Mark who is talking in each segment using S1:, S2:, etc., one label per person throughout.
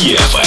S1: DFM.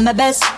S2: Not my
S3: best.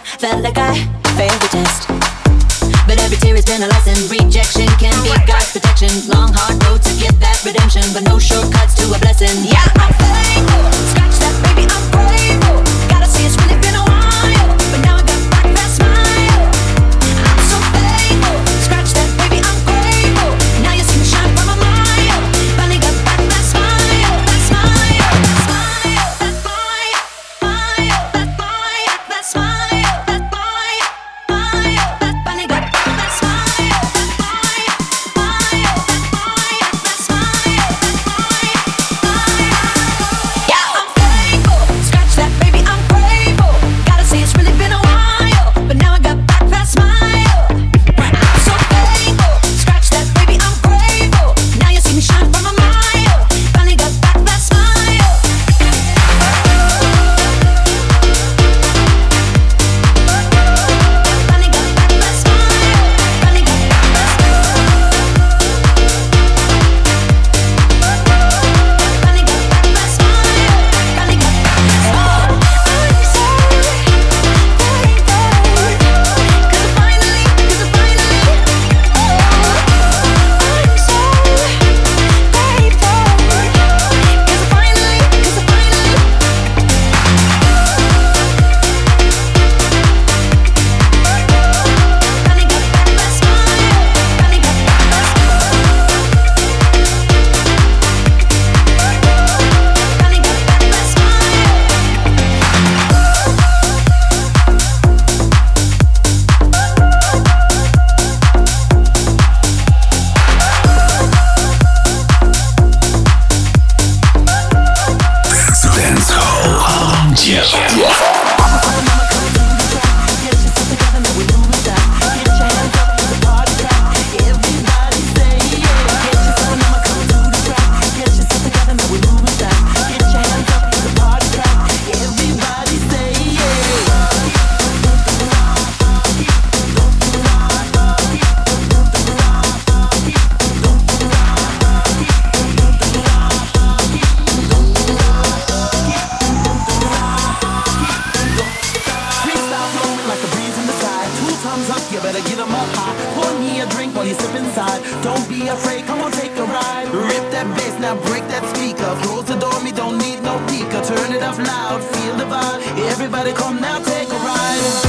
S4: Don't be afraid, come on, take a ride. Rip that bass, now break that speaker. Close the door, me don't need no peeker. Turn it up loud, feel the vibe. Everybody come now, take a ride.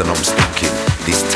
S5: And I'm
S6: stalking. This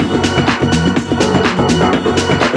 S6: Thank you.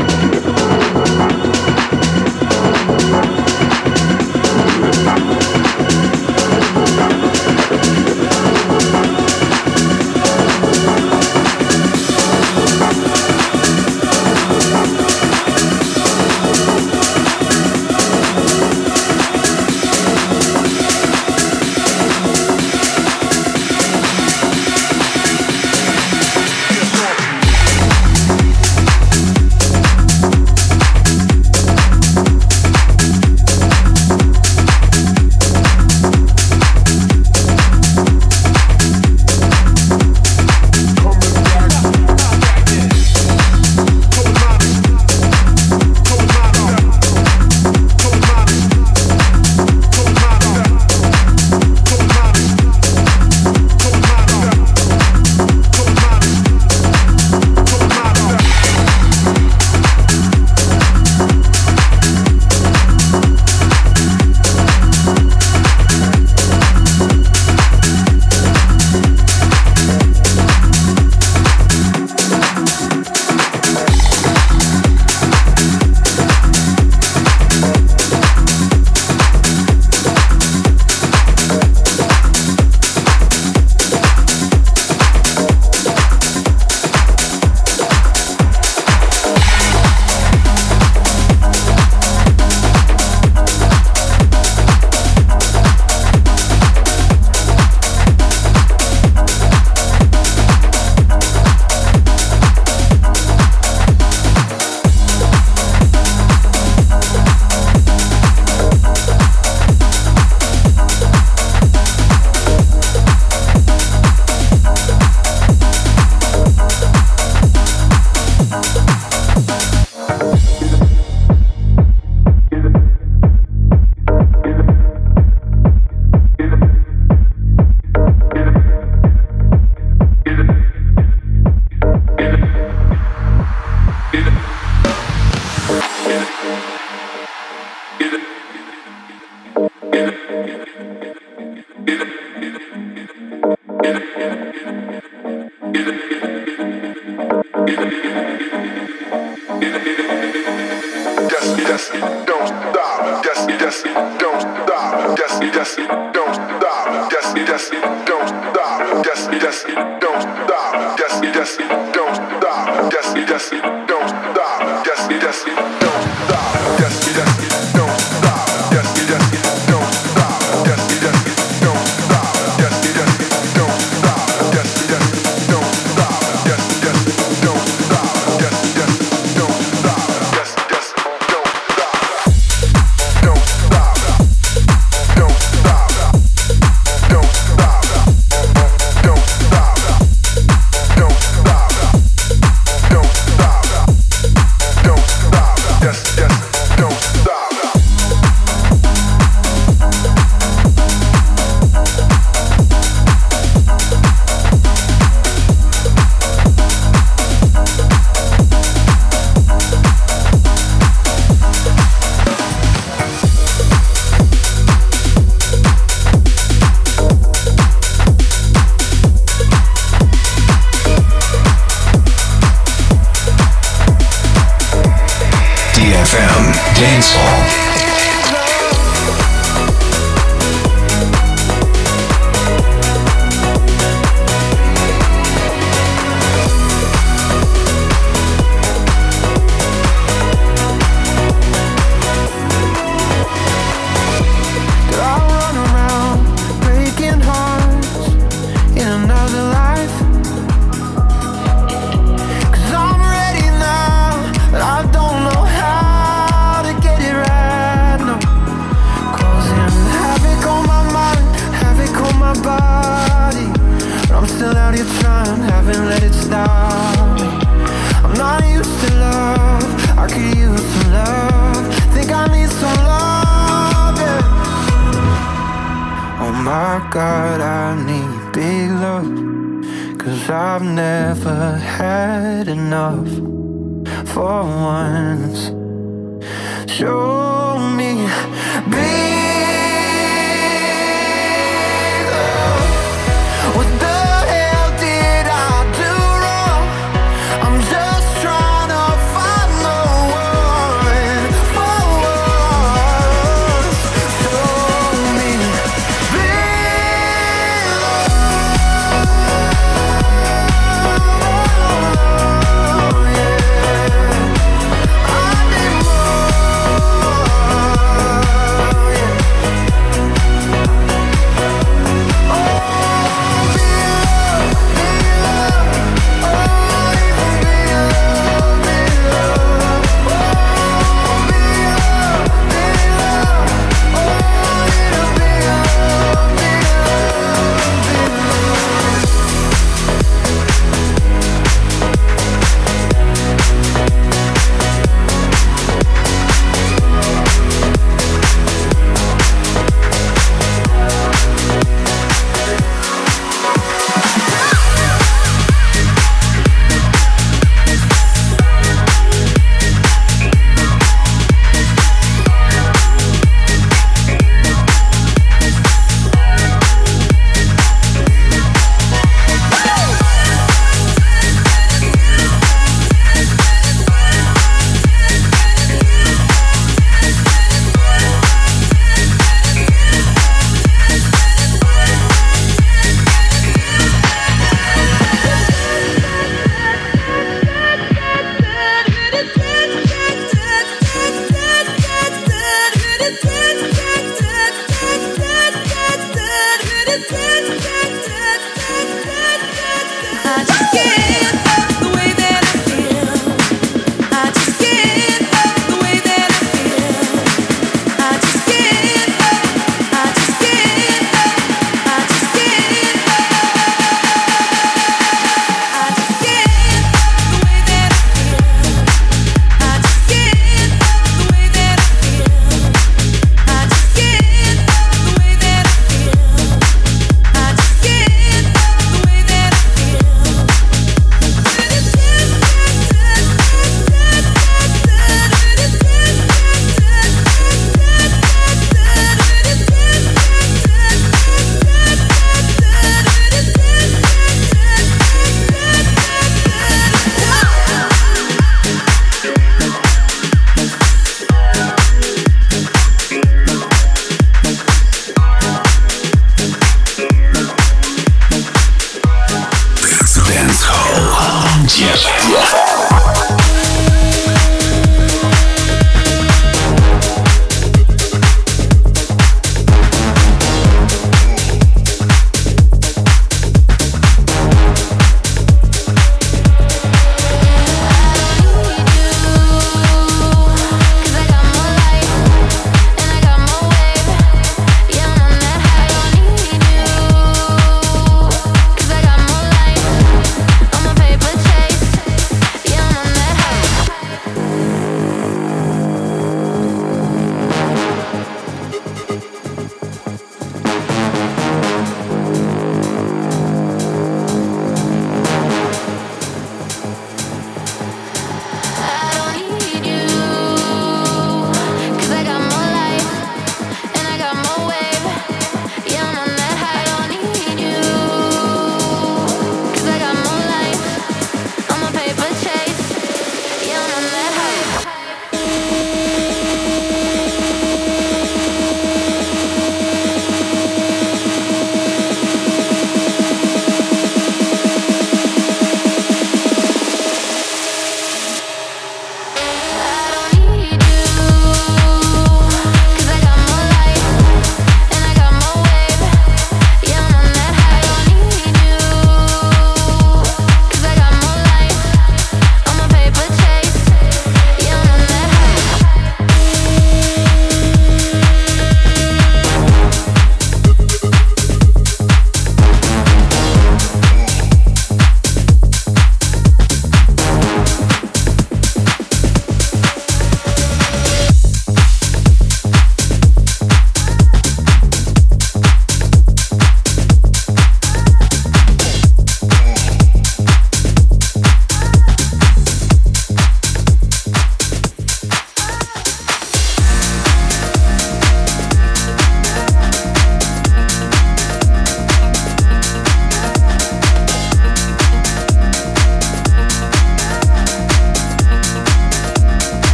S7: FM.
S8: デ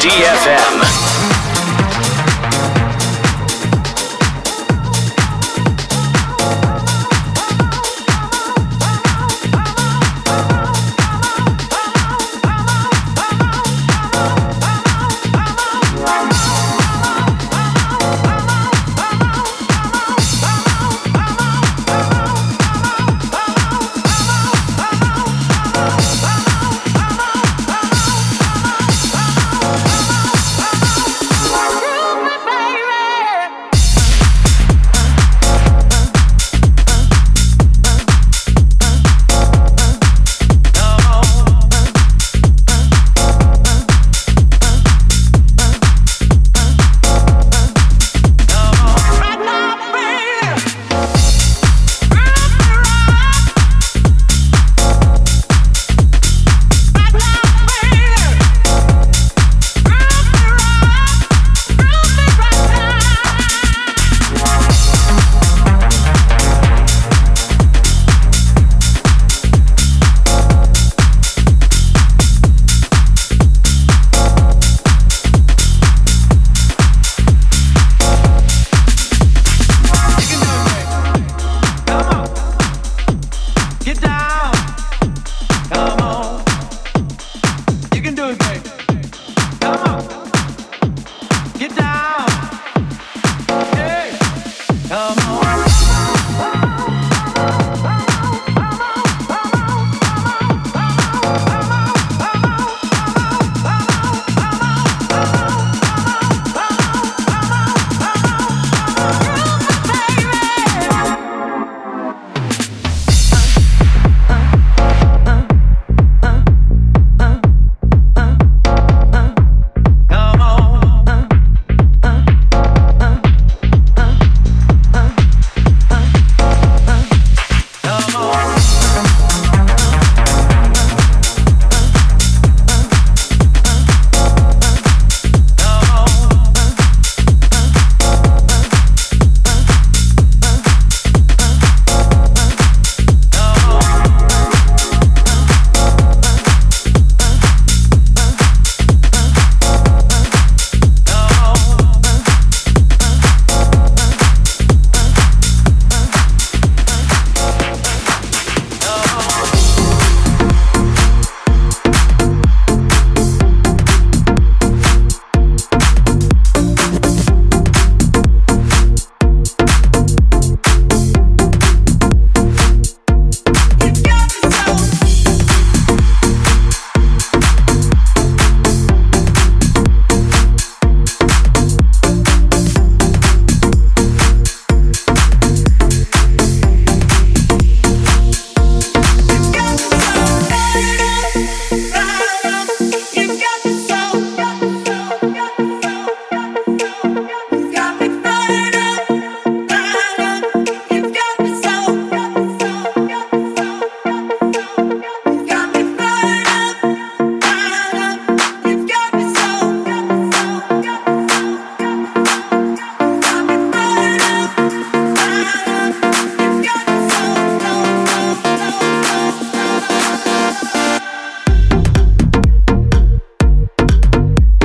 S9: DFM.